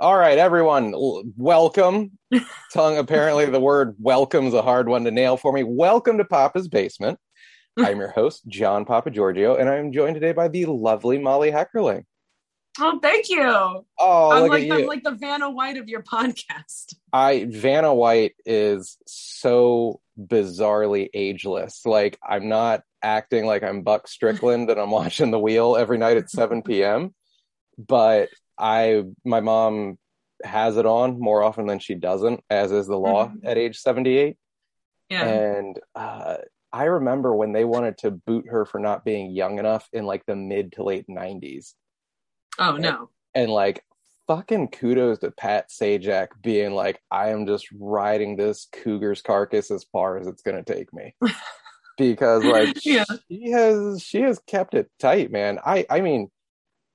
All right, everyone, welcome. Tongue, apparently, the word welcome's a hard one to nail for me. Welcome to Papa's Basement. I'm your host, John Papa Giorgio, and I'm joined today by the lovely Molly Heckerling. Oh, thank you. Oh, I'm like I'm like the Vanna White of your podcast. I Vanna White is so bizarrely ageless. Like I'm not acting like I'm Buck Strickland and I'm watching The Wheel every night at 7 p.m. But I, my mom has it on more often than she doesn't, as is the law Mhm. at age 78. Yeah. And uh, I remember when they wanted to boot her for not being young enough in like the mid to late 90s. oh no. and like fucking kudos to Pat Sajak being like, I am just riding this cougar's carcass as far as it's gonna take me. because like Yeah. she has she has kept it tight, man. I I mean,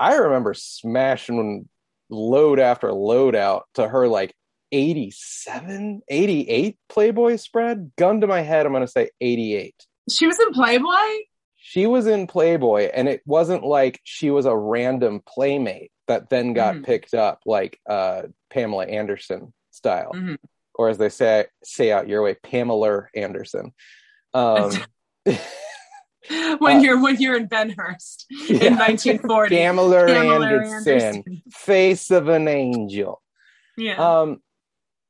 I remember smashing load after load out to her like 87, 88 Playboy spread. Gun to my head, I'm gonna say 88 She was in Playboy. she was in Playboy, and it wasn't like she was a random playmate that then got Mhm. picked up like uh, Pamela Anderson style, Mhm. or as they say say out your way, Pamela Anderson. Um, When Uh, you're when you're in Bensonhurst yeah. in 1940. Pamela, Pamela Anderson, Anderson. face of an angel. Yeah. Um,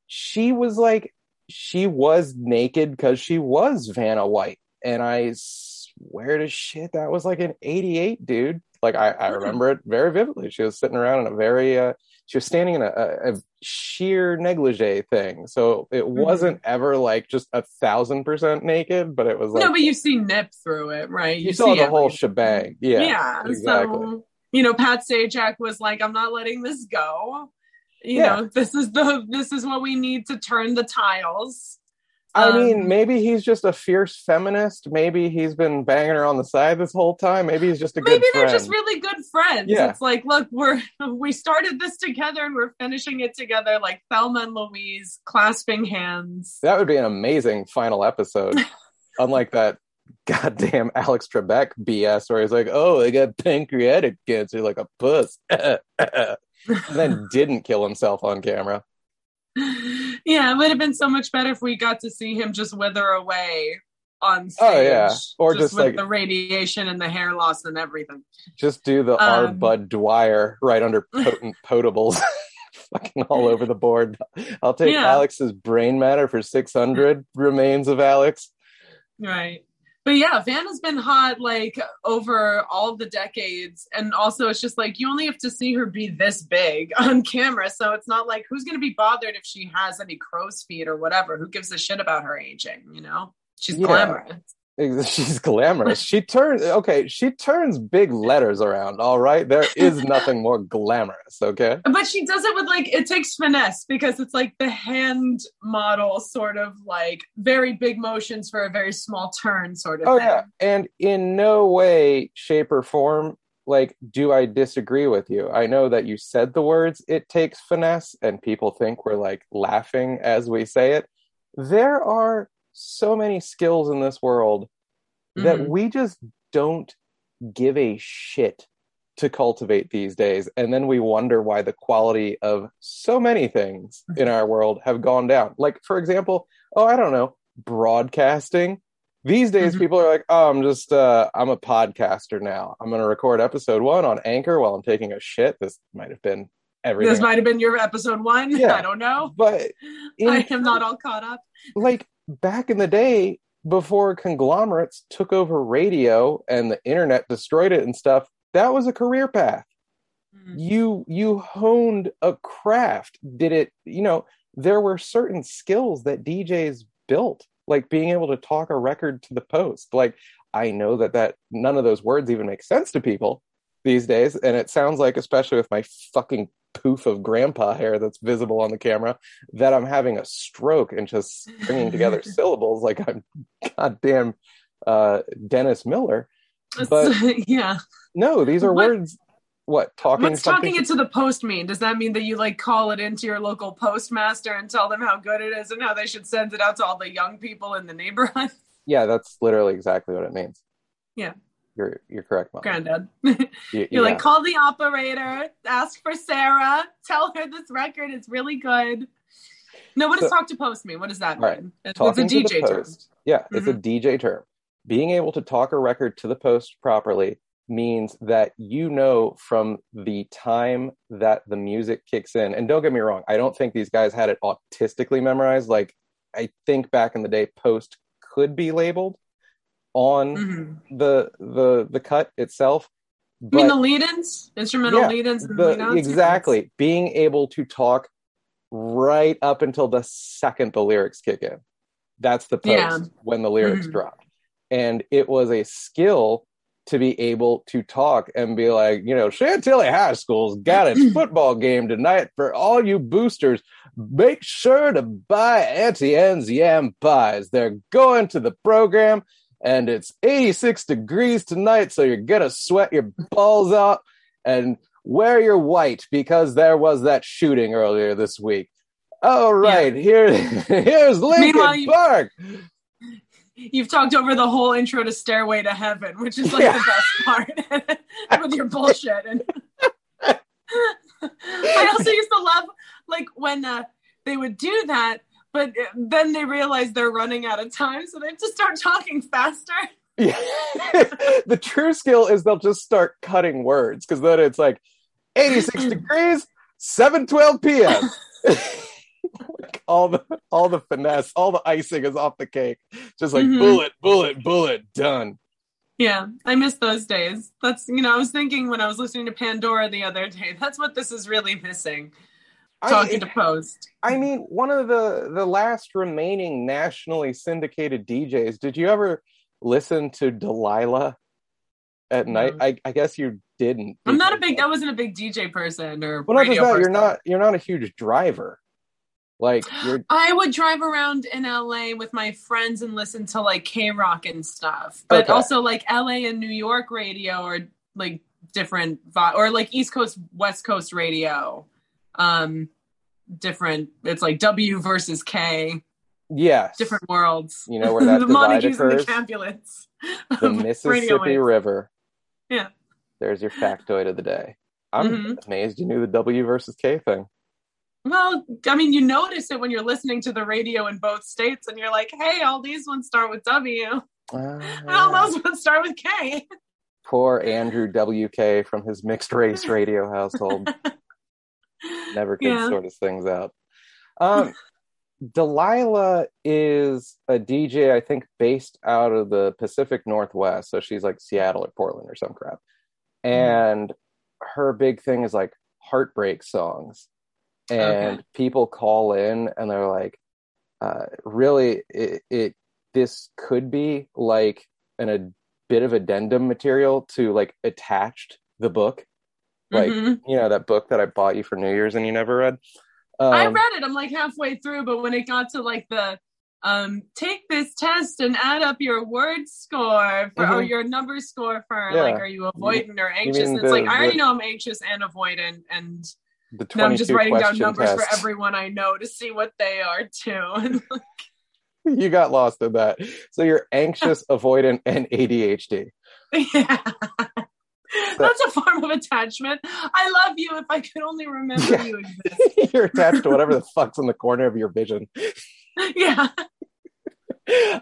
she was like, she was naked because she was Vanna White, and I swear to shit, that was like an '88, dude. Like I, I remember it very vividly. She was sitting around in a very, uh, she was standing in a, a, sheer negligee thing, so it Mm-hmm. wasn't ever like just a thousand percent naked, but it was like no, but you see nip through it, right? you, saw see the whole shebang. Yeah, Yeah. exactly. So you know, Pat Sajak was like, "I'm not letting this go." You Yeah. know, this is the this is what we need to turn the tiles. I Um, mean, maybe he's just a fierce feminist. Maybe he's been banging her on the side this whole time. Maybe he's just a good maybe they're just really good friends. Yeah. It's like, look, we're we started this together and we're finishing it together, like Thelma and Louise clasping hands. That would be an amazing final episode. Unlike that goddamn Alex Trebek BS where he's like, "Oh, I got pancreatic cancer like a puss," and then didn't kill himself on camera. Yeah, it would have been so much better if we got to see him just wither away on stage. Oh, yeah. Or just, with like- the radiation and the hair loss and everything. Just do the R. Um, Budd Dwyer right under potent potables, fucking all over the board. I'll take Yeah. Alex's brain matter for six hundred remains of Alex. Right. But yeah, Van has been hot like over all the decades. And also, it's just like you only have to see her be this big on camera. So it's not like who's going to be bothered if she has any crow's feet or whatever. Who gives a shit about her aging? You know, she's Yeah. glamorous. She's glamorous. She turns okay. She turns big letters around. All right, there is nothing more glamorous. Okay. But she does it with like, it takes finesse because it's like the hand model, sort of like very big motions for a very small turn, sort of Oh thing. yeah, and in no way, shape, or form, like, do I disagree with you? I know that you said the words "it takes finesse," and people think we're like laughing as we say it. There are so many skills in this world that Mhm. we just don't give a shit to cultivate these days, and then we wonder why the quality of so many things in our world have gone down. Like, for example, oh, I don't know, broadcasting. These days, Mhm. people are like, "Oh, I'm just, uh, I'm a podcaster now. I'm going to record episode one on Anchor while I'm taking a shit." This might have been everything, This might have been your episode one. Yeah. I don't know. but I am not all caught up. like back in the day before conglomerates took over radio and the internet destroyed it and stuff that was a career path Mm. you you honed a craft did it you know there were certain skills that djs built like being able to talk a record to the post like i know that that none of those words even make sense to people these days and it sounds like especially with my fucking poof of grandpa hair that's visible on the camera that i'm having a stroke and just stringing together syllables like i'm goddamn uh dennis miller but yeah. no these are What- words what talking What's something talking it to the post mean? Does that mean that you like call it into your local postmaster and tell them how good it is and how they should send it out to all the young people in the neighborhood? yeah that's literally exactly what it means You're you're correct, mom. Granddad. You- You're yeah. like, call the operator, ask for Sarah, tell her this record is really good. No, what does So- talk to post mean? What does that Right. mean? It's, talking it's a DJ the term. post. Yeah, it's a mm-hmm. DJ term. Being able to talk a record to the post properly means that you know from the time that the music kicks in. And don't get me wrong, I don't think these guys had it autistically memorized. Like I think back in the day, post could be labeled on Mhm. the the the cut itself. I mean, the lead-ins, instrumental Yeah, lead-ins, and the- lead-outs. exactly being able to talk right up until the second the lyrics kick in that's the post Yeah. when the lyrics Mhm. drop and it was a skill to be able to talk and be like you know chantilly high school's got its football game tonight for all you boosters make sure to buy auntie Anne's yam pies they're going to the program and it's 86 degrees tonight so you're gonna sweat your balls out and wear your white because there was that shooting earlier this week. All right, here here's Linkin Park. You've talked over the whole intro to Stairway to Heaven, which is like Yeah. the best part with your bullshit. And I also used to love like when uh, they would do that, but then they realize they're running out of time, so they have to start talking faster. Yeah. the true skill is they'll just start cutting words because then it's like 86 degrees, 7:12 p.m. Like, all the all the finesse, all the icing is off the cake. Just like Mhm. bullet, bullet, bullet, done. Yeah, I miss those days. That's you know, I was thinking when I was listening to Pandora the other day. That's what this is really missing. Talking to Post. I mean, one of the the last remaining nationally syndicated DJs. Did you ever listen to Delilah at night? I, I guess you didn't. I'm not a big. I wasn't a big DJ person or Well, not just that. person. You're not. You're not a huge driver. Like you're. I would drive around in LA with my friends and listen to like K Rock and stuff, but Okay. also like LA and New York radio are like different, or like East Coast, West Coast radio. Um, different. It's like W versus K, Yeah, different worlds. You know where that the divide Montagues and the occurs? Capulets. The Mississippi. River. Yeah. There's your factoid of the day. I'm Mhm. amazed you knew the W versus K thing. Well, I mean, you notice it when you're listening to the radio in both states, and you're like, "Hey, all these ones start with W, Uh, and all those ones start with K." Poor Andrew WK from his mixed race radio household. Never could Yeah. sort his things out. Um, Delilah is a DJ, I think, based out of the Pacific Northwest. So she's like Seattle or Portland or some crap. And her big thing is like heartbreak songs. And Okay. people call in and they're like, uh, really, it, it this could be like an, a bit of addendum material to like attached the book. Like, Mhm. you know, that book that I bought you for New Year's and you never read. Um, I read it. I'm like halfway through, but when it got to like the um, take this test and add up your word score for, or Mhm. your number score for Yeah. like, are you avoidant or anxious? And it's like the- I already the- know I'm anxious and avoidant, and the now I'm just writing down numbers test. for everyone I know to see what they are too. You got lost in that. So you're anxious, avoidant, and ADHD. yeah. That's a form of attachment. I love you if I could only remember Yeah. you exist. you're attached to whatever the fuck's in the corner of your vision. Yeah.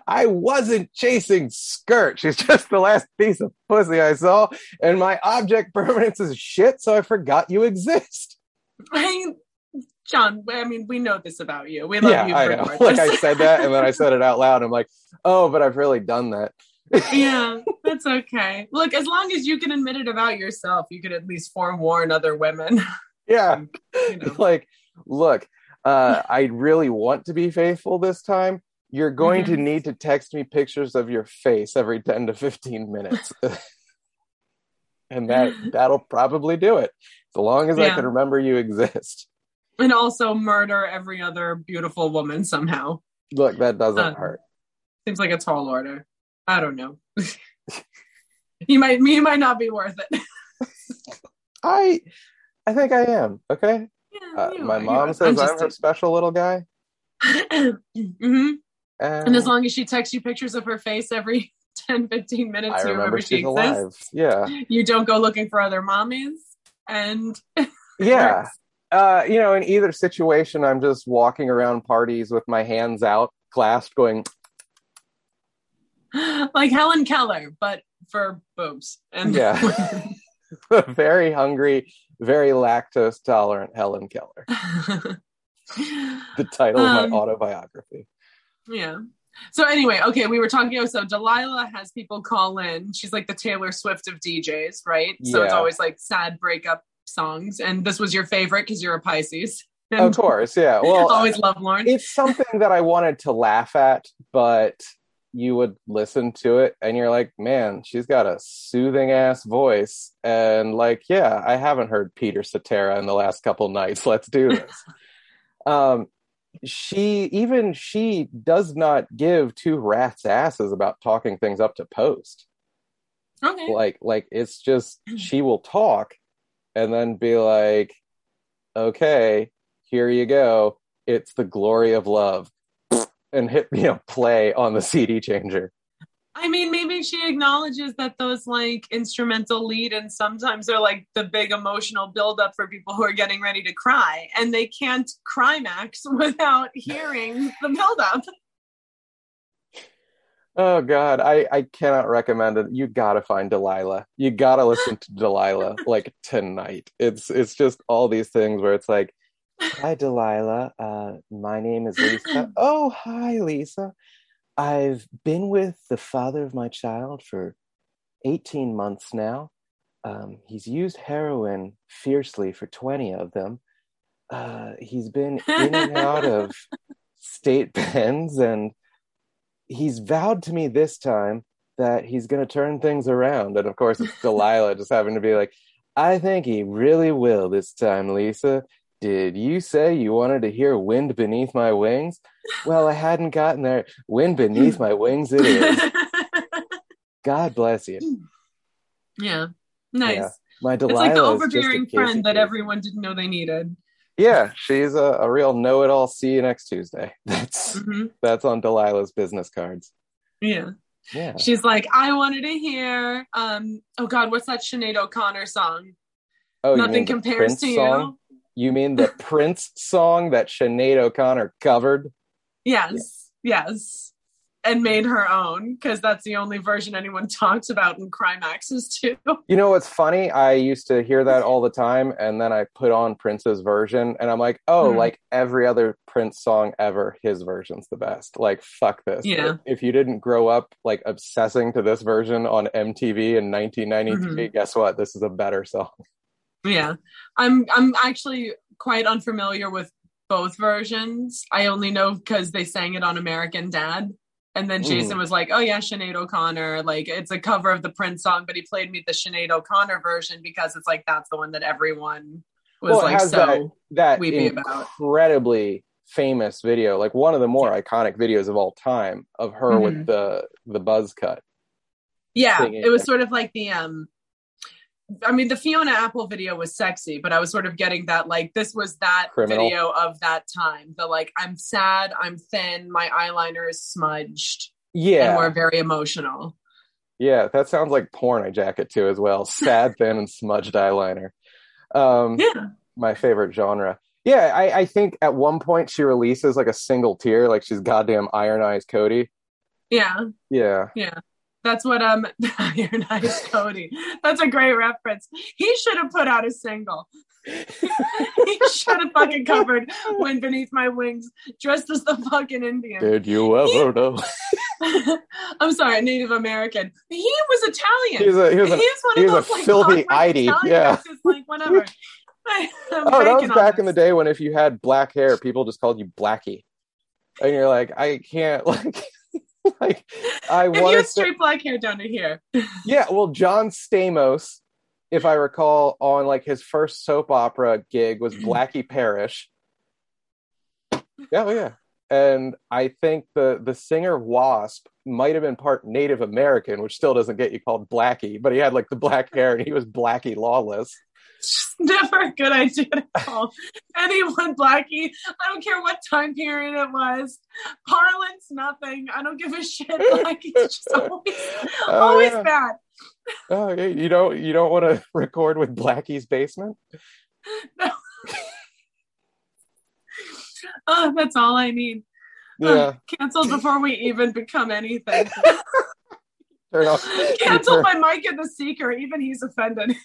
I wasn't chasing skirt. She's just the last piece of pussy I saw, and my object permanence is shit, so I forgot you exist. I John, I mean, we know this about you. We love yeah, you I know. Like I said that, and then I said it out loud. I'm like, oh, but I've really done that. Yeah, that's okay. Look, as long as you can admit it about yourself, you could at least forewarn other women. Yeah. You know. like look uh i really want to be faithful this time you're going to Mhm. need to text me pictures of your face every 10 to 15 minutes and that that'll probably do it as long as i can remember you exist and also murder every other beautiful woman somehow. look that doesn't Uh, hurt Seems like a tall order. I don't know. you might you might not be worth it. i i think i am okay Yeah, uh, my are, mom says i'm, just her special little guy hmm and, And as long as she texts you pictures of her face every 10, 15 minutes, I you remember remember she she's exists. alive. Yeah. You don't go looking for other mommies. And Yeah. Uh, you know, in either situation, I'm just walking around parties with my hands out, clasped, going, like Helen Keller, but for boobs. And Yeah. very hungry, very lactose tolerant Helen Keller. The title of Um, my autobiography. yeah. So anyway, okay, we were talking. Oh, so Delilah has people call in. She's like the Taylor Swift of DJs, right? So it's always like sad breakup songs. And this was your favorite because you're a Pisces. And Of course, yeah. Well, always love Lauren. it's something that I wanted to laugh at, but you would listen to it and you're like, man, she's got a soothing ass voice. And like, yeah, I haven't heard Peter Cetera in the last couple nights. Let's do this. um, she even she does not give two rats asses about talking things up to post. okay. Like, like it's just she will talk and then be like, okay, here you go. It's the glory of love. And hit, you know, play on the CD changer. I mean, maybe she acknowledges that those like instrumental lead and sometimes they're like the big emotional buildup for people who are getting ready to cry, and they can't climax without hearing the buildup. Oh God, I I cannot recommend it. You gotta find Delilah. You gotta listen to Delilah like tonight. It's it's just all these things where it's like, hi Delilah, uh, my name is Lisa. oh hi Lisa, I've been with the father of my child for eighteen months now. Um, he's used heroin fiercely for twenty of them. Uh, he's been in and out of state pens and he's vowed to me this time that he's going to turn things around. And of course, it's Delilah just having to be like, I think he really will this time, Lisa. Did you say you wanted to hear Wind Beneath My Wings? Well, I hadn't gotten there. Wind Beneath My Wings, it is. God bless you. yeah, nice. Yeah. My It's Delilah like the is just a overbearing friend that everyone didn't know they needed. Yeah, she's a, a real know-it-all. See you next Tuesday. That's Mhm. that's on Delilah's business cards. Yeah. Yeah. She's like, I wanted to hear, um, oh God, what's that Sinead O'Connor song? Oh, Nothing compares Prince to song? You mean the Prince song that Sinead O'Connor covered? you. Yes, yes. And made her own because that's the only version anyone talks about in Crimaxes too. You know what's funny? I used to hear that all the time, and then I put on Prince's version, and I'm like, oh, Hmm. like every other Prince song ever, his version's the best. Like, fuck this. Yeah. If you didn't grow up like obsessing to this version on MTV in 1993, Mm-hmm. guess what? This is a better song. Yeah. I'm I'm actually quite unfamiliar with both versions. I only know because they sang it on American Dad. And then Jason was like, Oh yeah, Sinead O'Connor. Like it's a cover of the Prince song, but he played me the Sinead O'Connor version because it's like that's the one that everyone was Well, like so That weepy about. incredibly famous video, like one of the more iconic videos of all time, of her with Mhm. the the buzz cut. Yeah, singing it was sort of like the um I mean the Fiona Apple video was sexy, but I was sort of getting that like this was that Criminal. video of that time. The like I'm sad, I'm thin, my eyeliner is smudged, Yeah, and we're very emotional. yeah, that sounds like porn I jacket to as well. Sad, thin, and smudged eyeliner. Um, Yeah. my favorite genre. Yeah, I, I think at one point she releases like a single tear, like she's goddamn Iron Eyes Cody. Yeah. Yeah, Yeah, that's what um Eyes Cody. That's a great reference. He should have put out a single. he should have fucking covered Wind Beneath My Wings, dressed as the fucking Indian. did you ever know? I'm sorry, Native American. He was Italian. He was a he was He's one he of those a like filthy punk rock Idy, Italians yeah. like whatever. I, Oh, that was back in the day when if you had black hair, people just called you Blackie, and you're like, I can't like, like I you want to. straight black hair down to here, Yeah, well, John Stamos, if I recall, on like his first soap opera gig was Blackie Parrish. Yeah, oh, yeah, and I think the the singer Wasp might have been part Native American, which still doesn't get you called Blackie, but he had like the black hair and he was Blackie Lawless. It's just never a good idea to call anyone Blackie. I don't care what time period it was. Parlance, nothing. I don't give a shit. Blackie's just always, Oh, always yeah. bad. Oh, yeah, you don't you don't want to record with Blackie's basement? No. Oh, that's all I need. Yeah. Oh, canceled before we even become anything. Turn off. Turn, by Mike and the Seeker. Even he's offended.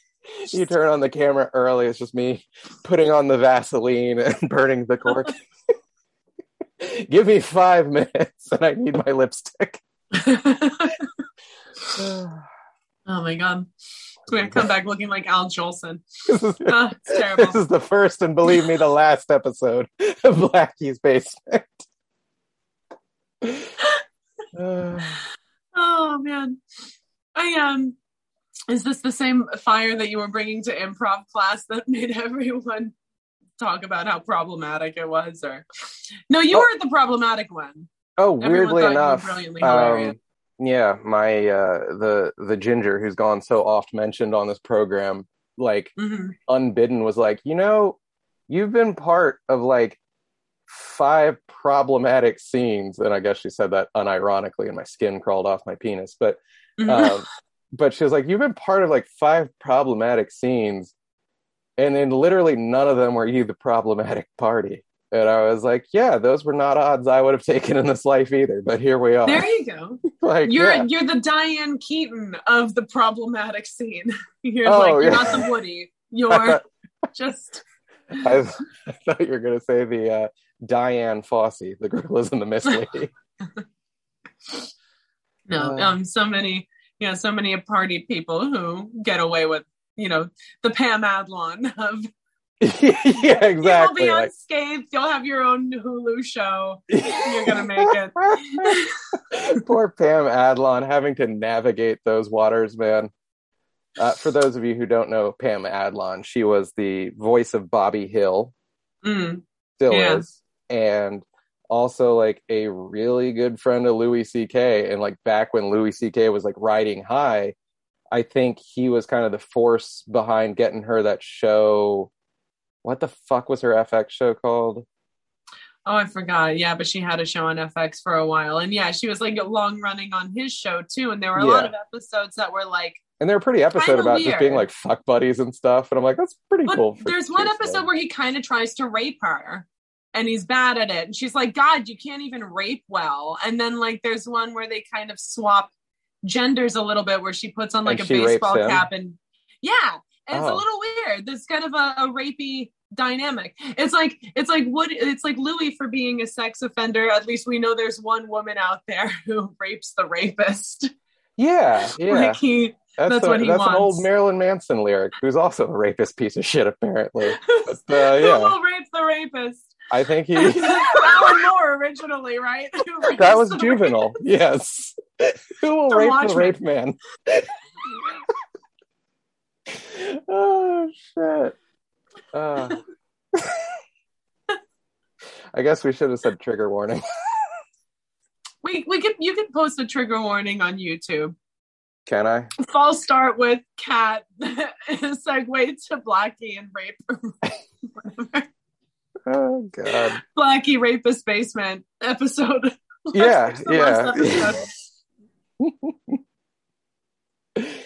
You turn on the camera early. It's just me putting on the Vaseline and burning the cork. Give me five minutes, and I need my lipstick. oh my god. We're gonna come back looking like Al Jolson. this, is, Oh, it's terrible. this is the first and believe me, the last episode of Blackie's basement. Uh, Oh man. I um is this the same fire that you were bringing to improv class that made everyone talk about how problematic it was or No, you Oh. were the problematic one. oh, Everyone weirdly thought you were enough, brilliantly hilarious. um, yeah, my uh, the the ginger who's gone so oft mentioned on this program, like Mhm. unbidden, was like, you know, you've been part of like five problematic scenes, and I guess she said that unironically, and my skin crawled off my penis, but Mhm. um, but she was like, you've been part of like five problematic scenes, and then literally none of them were you the problematic party. And I was like, yeah, those were not odds I would have taken in this life either. But here we are. there you go. like, You're yeah. you're the Diane Keaton of the problematic scene. You're Oh, like you're yeah. not the Woody. You're just I, I thought you were going to say the uh, Dian Fossey, the Gorillas and the Mist Lady. no Uh. um so many you know so many party people who get away with you know the Pam Adlon of yeah, exactly. you'll be unscathed. You'll have your own Hulu show. You're gonna make it. Poor Pam Adlon having to navigate those waters, man. Uh, for those of you who don't know Pam Adlon, she was the voice of Bobby Hill, Mm, still Yeah. is, and also like a really good friend of Louis C.K. And like back when Louis C.K. was like riding high, I think he was kind of the force behind getting her that show. What the fuck was her FX show called? Oh, I forgot. Yeah, but she had a show on FX for a while, and yeah, she was like long running on his show too. And there were a lot of episodes that were like. And they're pretty episode about just being like fuck buddies and stuff. And I'm like, that's pretty But cool. there's one episode where he kind of tries to rape her, and he's bad at it. And she's like, "God, you can't even rape well." And then like there's one where they kind of swap genders a little bit, where she puts on like And a baseball cap, and yeah, and it's a Oh. little weird. There's kind of a, a rapey dynamic. It's like it's like what it's like Louis for being a sex offender. At least we know there's one woman out there who rapes the rapist. Yeah, yeah. Like he that's that's a- what he wants. that's an old. Marilyn Manson lyric, who's also a rapist piece of shit, apparently. But uh, who will rape the rapist? I think he. Alan Moore originally, right? Who that was juvenile. Yes. Who will The rape Watchmen. the rape man? oh shit. Uh, I guess we should have said trigger warning. We we could you could post a trigger warning on YouTube. Can I? False start with cat segue to Blackie and rape. Oh god. Blackie rapist basement episode. Yeah, yeah. episode.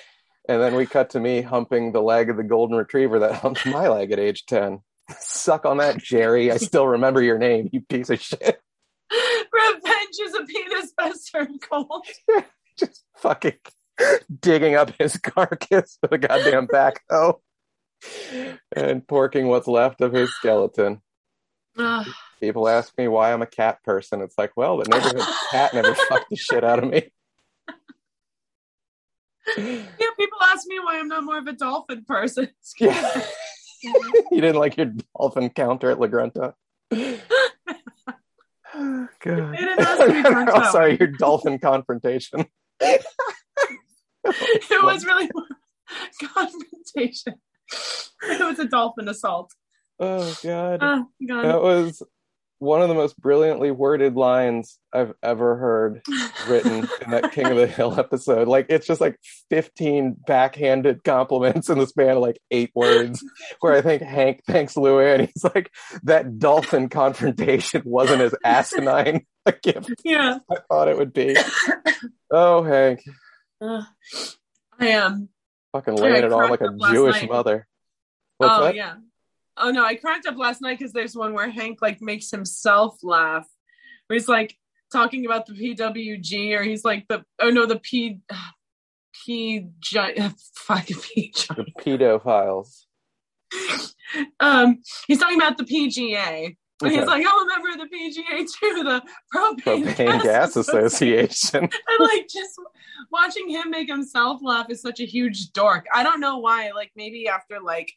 And then we cut to me humping the leg of the golden retriever that humped my leg at age 10. Suck on that, Jerry. I still remember your name, you piece of shit. Revenge is a penis best served cold. Just fucking digging up his carcass with a goddamn backhoe and porking what's left of his skeleton. Ugh. People ask me why I'm a cat person. It's like, well, the neighborhood cat never fucked the shit out of me. yeah, people ask me why I'm not more of a dolphin person. Yeah. you didn't like your dolphin counter at La Grunta? Oh, God. They didn't ask me oh, sorry, your dolphin confrontation. it was really confrontation. It was a dolphin assault. Oh God, Oh god. that was one of the most brilliantly worded lines I've ever heard written in that King of the Hill episode. Like it's just like 15 backhanded compliments in the span of like eight words. Where I think Hank thanks Louis and he's like, that dolphin confrontation wasn't as asinine a gift Yeah. I thought it would be. Oh, Hank, Uh, I am. fucking laying it on like a Jewish night. mother. What's oh that? yeah. Oh no, I cracked up last night because there's one where Hank like makes himself laugh. Where he's like talking about the PWG or he's like the oh no the P P fuck P The pedophiles. um he's talking about the PGA. And Okay. He's like, I'm a member of the PGA too, the propane, Propane Gas Association. and like just watching him make himself laugh is such a huge dork. I don't know why. Like maybe after like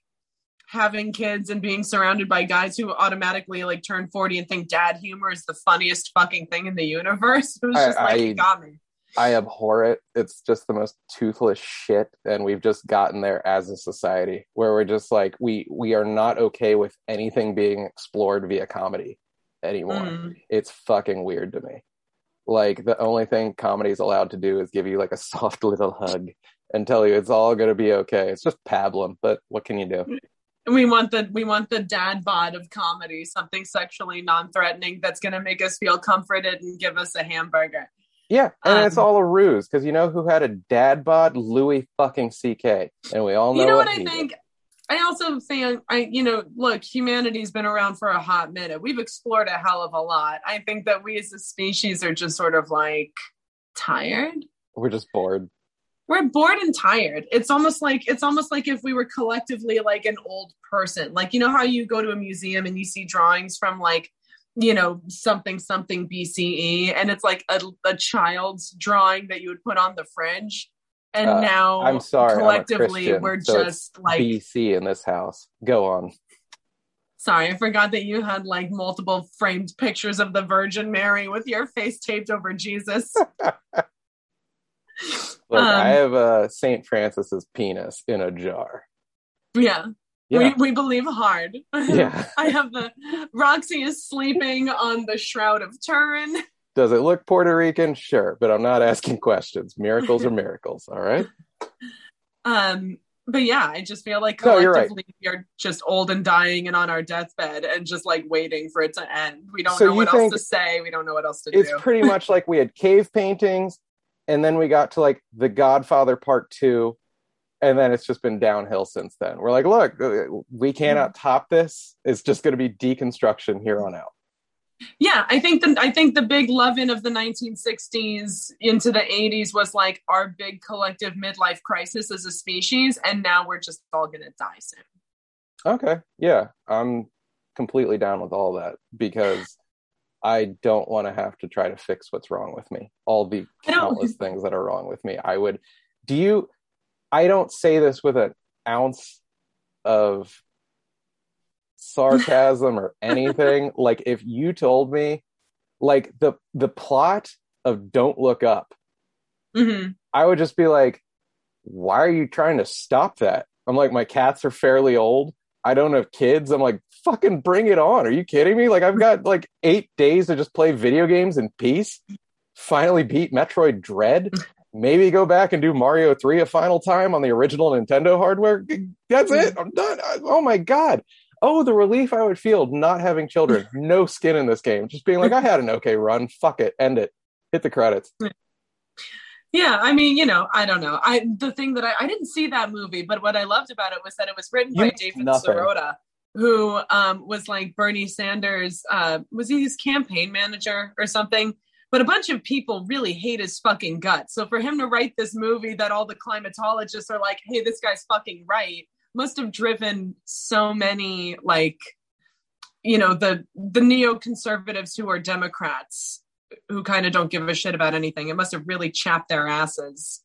having kids and being surrounded by guys who automatically like turn 40 and think dad humor is the funniest fucking thing in the universe. It was I- just like I- it got me. I abhor it. It's just the most toothless shit, and we've just gotten there as a society where we're just like we we are not okay with anything being explored via comedy anymore. Mm. It's fucking weird to me. Like the only thing comedy is allowed to do is give you like a soft little hug and tell you it's all gonna be okay. It's just pablum, but what can you do? We want the we want the dad bod of comedy, something sexually non-threatening that's gonna make us feel comforted and give us a hamburger. Yeah, and it's Um, all a ruse because you know who had a dad bod? Louis fucking C.K. And we all know, you know what, he I did. think? I also think I, you know, look, humanity's been around for a hot minute. We've explored a hell of a lot. I think that we as a species are just sort of like tired. We're just bored. We're bored and tired. It's almost like it's almost like if we were collectively like an old person. Like you know how you go to a museum and you see drawings from like you know something something BCE and it's like a, a child's drawing that you would put on the fridge. And Uh, now I'm sorry, I'm collectively we're so just like BC in this house. Go on. Sorry, I forgot that you had like multiple framed pictures of the Virgin Mary with your face taped over Jesus. Look, Um, I have a Saint Francis's penis in a jar. yeah, Yeah, we, we believe hard. yeah. I have the Roxy is sleeping on the Shroud of Turin. Does it look Puerto Rican? Sure, but I'm not asking questions. Miracles are miracles. All right. Um, but yeah, I just feel like No, right. collectively we are just old and dying and on our deathbed and just like waiting for it to end. We don't So know what else to say. We don't know what else to It's do. It's pretty much like we had cave paintings, and then we got to like The Godfather Part Two, and then it's just been downhill since then. We're like, look, uh, we cannot top this. It's just going to be deconstruction here on out. yeah i think the i think the big love-in of the 1960s into the 80s was like our big collective midlife crisis as a species and now we're just all gonna die soon Okay. Yeah. I'm completely down with all that because I don't want to have to try to fix what's wrong with me. All the countless things that are wrong with me. I would do you I don't say this with an ounce of sarcasm or anything. like if you told me like the the plot of Don't Look Up, hmm I would just be like, why are you trying to stop that? I'm like, my cats are fairly old. I don't have kids. I'm like, fucking bring it on. Are you kidding me? Like, I've got like eight days to just play video games in peace. Finally beat Metroid Dread. Maybe go back and do Mario 3 a final time on the original Nintendo hardware. That's it. I'm done. Oh my God. Oh, the relief I would feel not having children. No skin in this game. Just being like, I had an okay run. Fuck it. End it. Hit the credits. Yeah i mean you know i don't know i the thing that i i didn't see that movie but what i loved about it was that it was written You by david nothing. sirota who um was like bernie sanders uh was he his campaign manager or something but a bunch of people really hate his fucking guts. So for him to write this movie that all the climatologists are like, "Hey, this guy's fucking right," must have driven so many like, you know, the the neoconservatives who are Democrats who kind of don't give a shit about anything. It must have really chapped their asses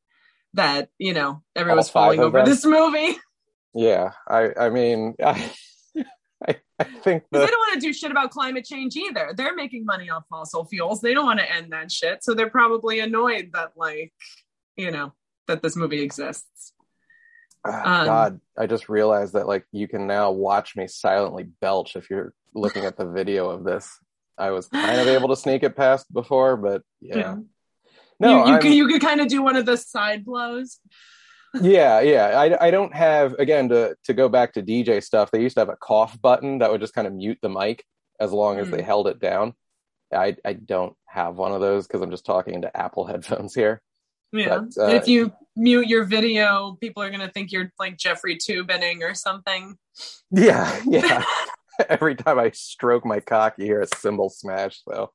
that you know everyone's falling over them? this movie. Yeah, I I mean, I I, I think they don't want to do shit about climate change either. They're making money off fossil fuels. They don't want to end that shit. So they're probably annoyed that, like, you know, that this movie exists. Ah, um, God, I just realized that like you can now watch me silently belch if you're looking at the video of this. I was kind of able to sneak it past before, but yeah. Yeah. No, you, you could you could kind of do one of the side blows. yeah, yeah. I, I don't have again to to go back to DJ stuff. They used to have a cough button that would just kind of mute the mic as long as Mm. they held it down. I I don't have one of those because I'm just talking into Apple headphones here. Yeah. But, uh, if you mute your video, people are gonna think you're like Jeffrey Toobining or something. Yeah, yeah. Every time I stroke my cock, you hear a cymbal smash. So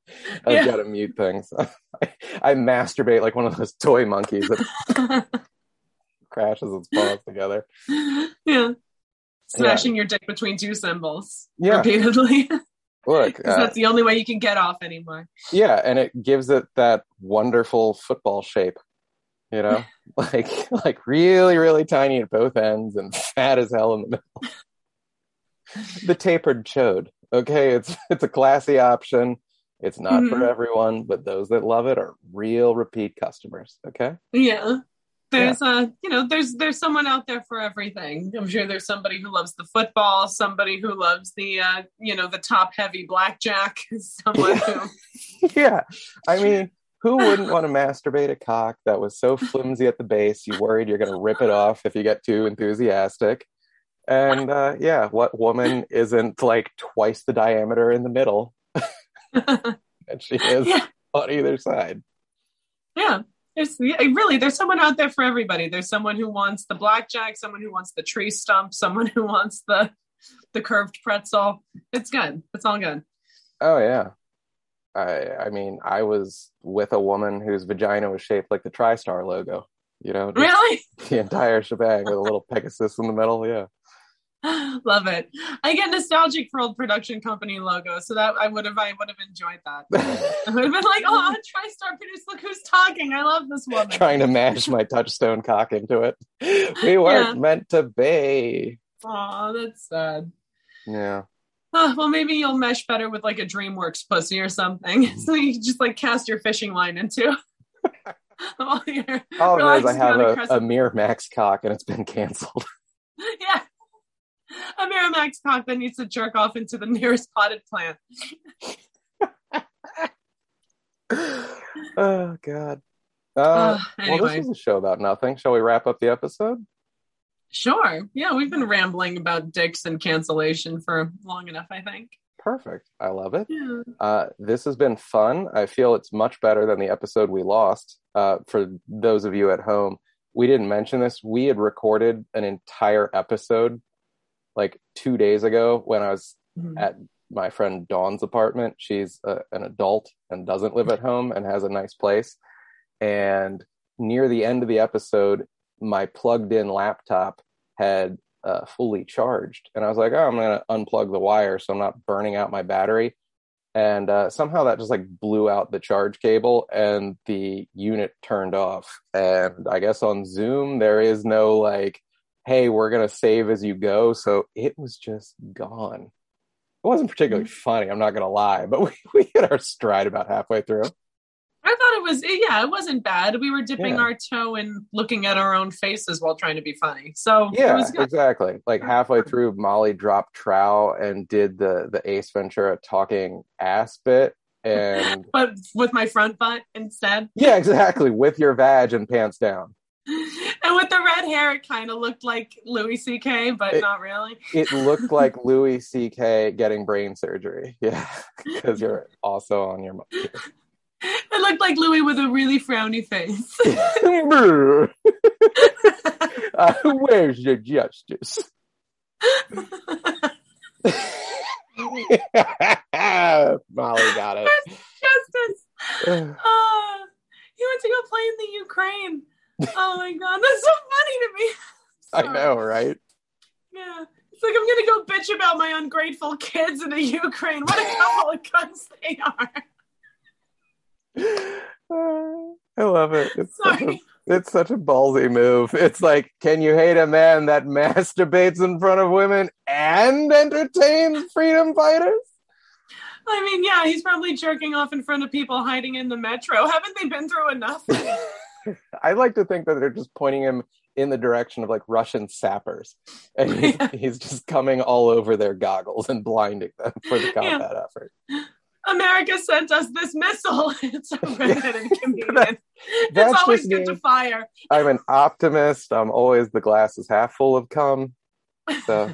I've Yeah. got to mute things. I, I masturbate like one of those toy monkeys that crashes its paws together. yeah. Smashing your dick between two cymbals Yeah. repeatedly. Look, uh, that's the only way you can get off anymore. yeah, and it gives it that wonderful football shape. You know, like like really, really tiny at both ends and fat as hell in the middle. The tapered chode. Okay, it's it's a classy option. It's not for Mhm. everyone, but those that love it are real repeat customers. Okay. Yeah. There's a you know, there's there's someone out there for everything. I'm sure there's somebody who loves the football, somebody who loves the uh, you know, the top heavy blackjack, someone who yeah. I mean, who wouldn't want to masturbate a cock that was so flimsy at the base you worried you're going to rip it off if you get too enthusiastic? And uh, yeah, what woman isn't like twice the diameter in the middle? and she is Yeah. on either side. Yeah. There's really there's someone out there for everybody. There's someone who wants the blackjack, someone who wants the tree stump, someone who wants the the curved pretzel. It's good. It's all good. Oh yeah. I I mean, I was with a woman whose vagina was shaped like the TriStar logo. You know, Really? the entire shebang with a little Pegasus in the middle. Yeah. Love it. I get nostalgic for old production company logos, so that I would have I would have enjoyed that. I would have been like, oh, TriStar produce, look who's talking. I love this woman. Trying to mash my touchstone cock into it. We weren't Yeah. meant to be. Oh, that's sad. Yeah. Oh, well, maybe you'll mesh better with like a DreamWorks pussy or something. So you just like cast your fishing line into. All it is, I have a a, a. Miramax cock and it's been canceled. yeah. A Miramax cock that needs to jerk off into the nearest potted plant. oh, God. Uh, Uh, Well, anyway, this is a show about nothing. Shall we wrap up the episode? sure. Yeah, we've been rambling about dicks and cancellation for long enough, I think. Perfect. I love it. Yeah. Uh, this has been fun. I feel it's much better than the episode we lost. Uh, for those of you at home, we didn't mention this. We had recorded an entire episode like two days ago when I was Mhm. at my friend Dawn's apartment. She's a, an adult and doesn't live at home and has a nice place. And near the end of the episode, my plugged in laptop had uh, fully charged. And I was like, oh, I'm going to unplug the wire so I'm not burning out my battery. And uh, somehow that just like blew out the charge cable and the unit turned off. And I guess on Zoom, there is no like, hey, we're going to save as you go. So it was just gone. It wasn't particularly mm-hmm. funny, I'm not going to lie, but we, we hit our stride about halfway through. I thought it was, yeah, it wasn't bad. We were dipping Yeah. our toe and looking at our own faces while trying to be funny. So it Yeah, was good. exactly. Like halfway through, Molly dropped trow and did the the Ace Ventura talking ass bit, and But with my front butt instead. yeah, exactly, with your vag and pants down. And with the red hair, it kind of looked like Louis C.K., but It- not really. It looked like Louis C.K. getting brain surgery. Yeah, because you're also on your. It looked like Louis with a really frowny face. uh, where's the justice? Molly got it. Justice. Uh, he went to go play in the Ukraine. Oh my god, that's so funny to me. I know, right? Yeah. It's like I'm gonna go bitch about my ungrateful kids in the Ukraine. What a couple of cunts they are. I love it. It's such, a, it's such a ballsy move. It's like, can you hate a man that masturbates in front of women and entertains freedom fighters? I mean, yeah, he's probably jerking off in front of people hiding in the metro. Haven't they been through enough? I like to think that they're just pointing him in the direction of like Russian sappers, and he's, he's just coming all over their goggles and blinding them for the combat effort. America sent us this missile. It's a redheaded comedian. That's it's always good me. to fire. I'm an optimist. I'm always the glass is half full of cum. So,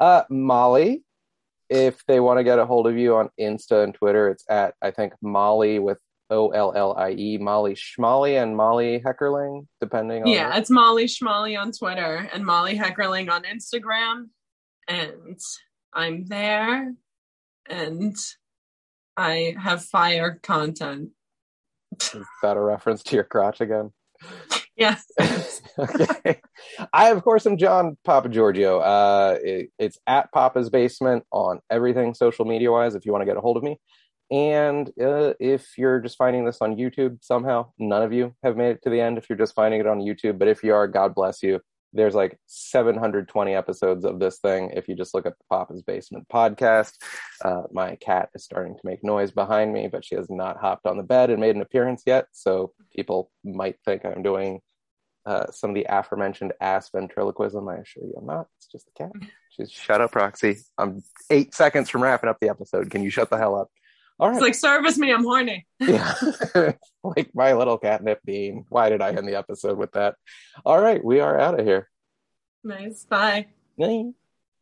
uh, Molly, if they want to get a hold of you on Insta and Twitter, it's at I think Molly with O L L I E Molly Schmolly and Molly Heckerling, depending on yeah, it's Molly Schmolly on Twitter and Molly Heckerling on Instagram. And I'm there and I have fire content. Is that a reference to your crotch again? Yes. okay. I, of course, am John Papa Giorgio. Uh, it- it's at Papa's Basement on everything social media wise if you want to get a hold of me. And uh, if you're just finding this on YouTube somehow, none of you have made it to the end if you're just finding it on YouTube. But if you are, God bless you. There's like 720 episodes of this thing if you just look at the Papa's Basement podcast. Uh, my cat is starting to make noise behind me, but she has not hopped on the bed and made an appearance yet. So people might think I'm doing uh, some of the aforementioned ass ventriloquism. I assure you I'm not. It's just the cat. She's shut up, Roxy. I'm eight seconds from wrapping up the episode. Can you shut the hell up? All It's like service me, I'm horny. yeah. like my little catnip bean. Why did I end the episode with that? All right. We are out of here. Nice. Bye. Bye.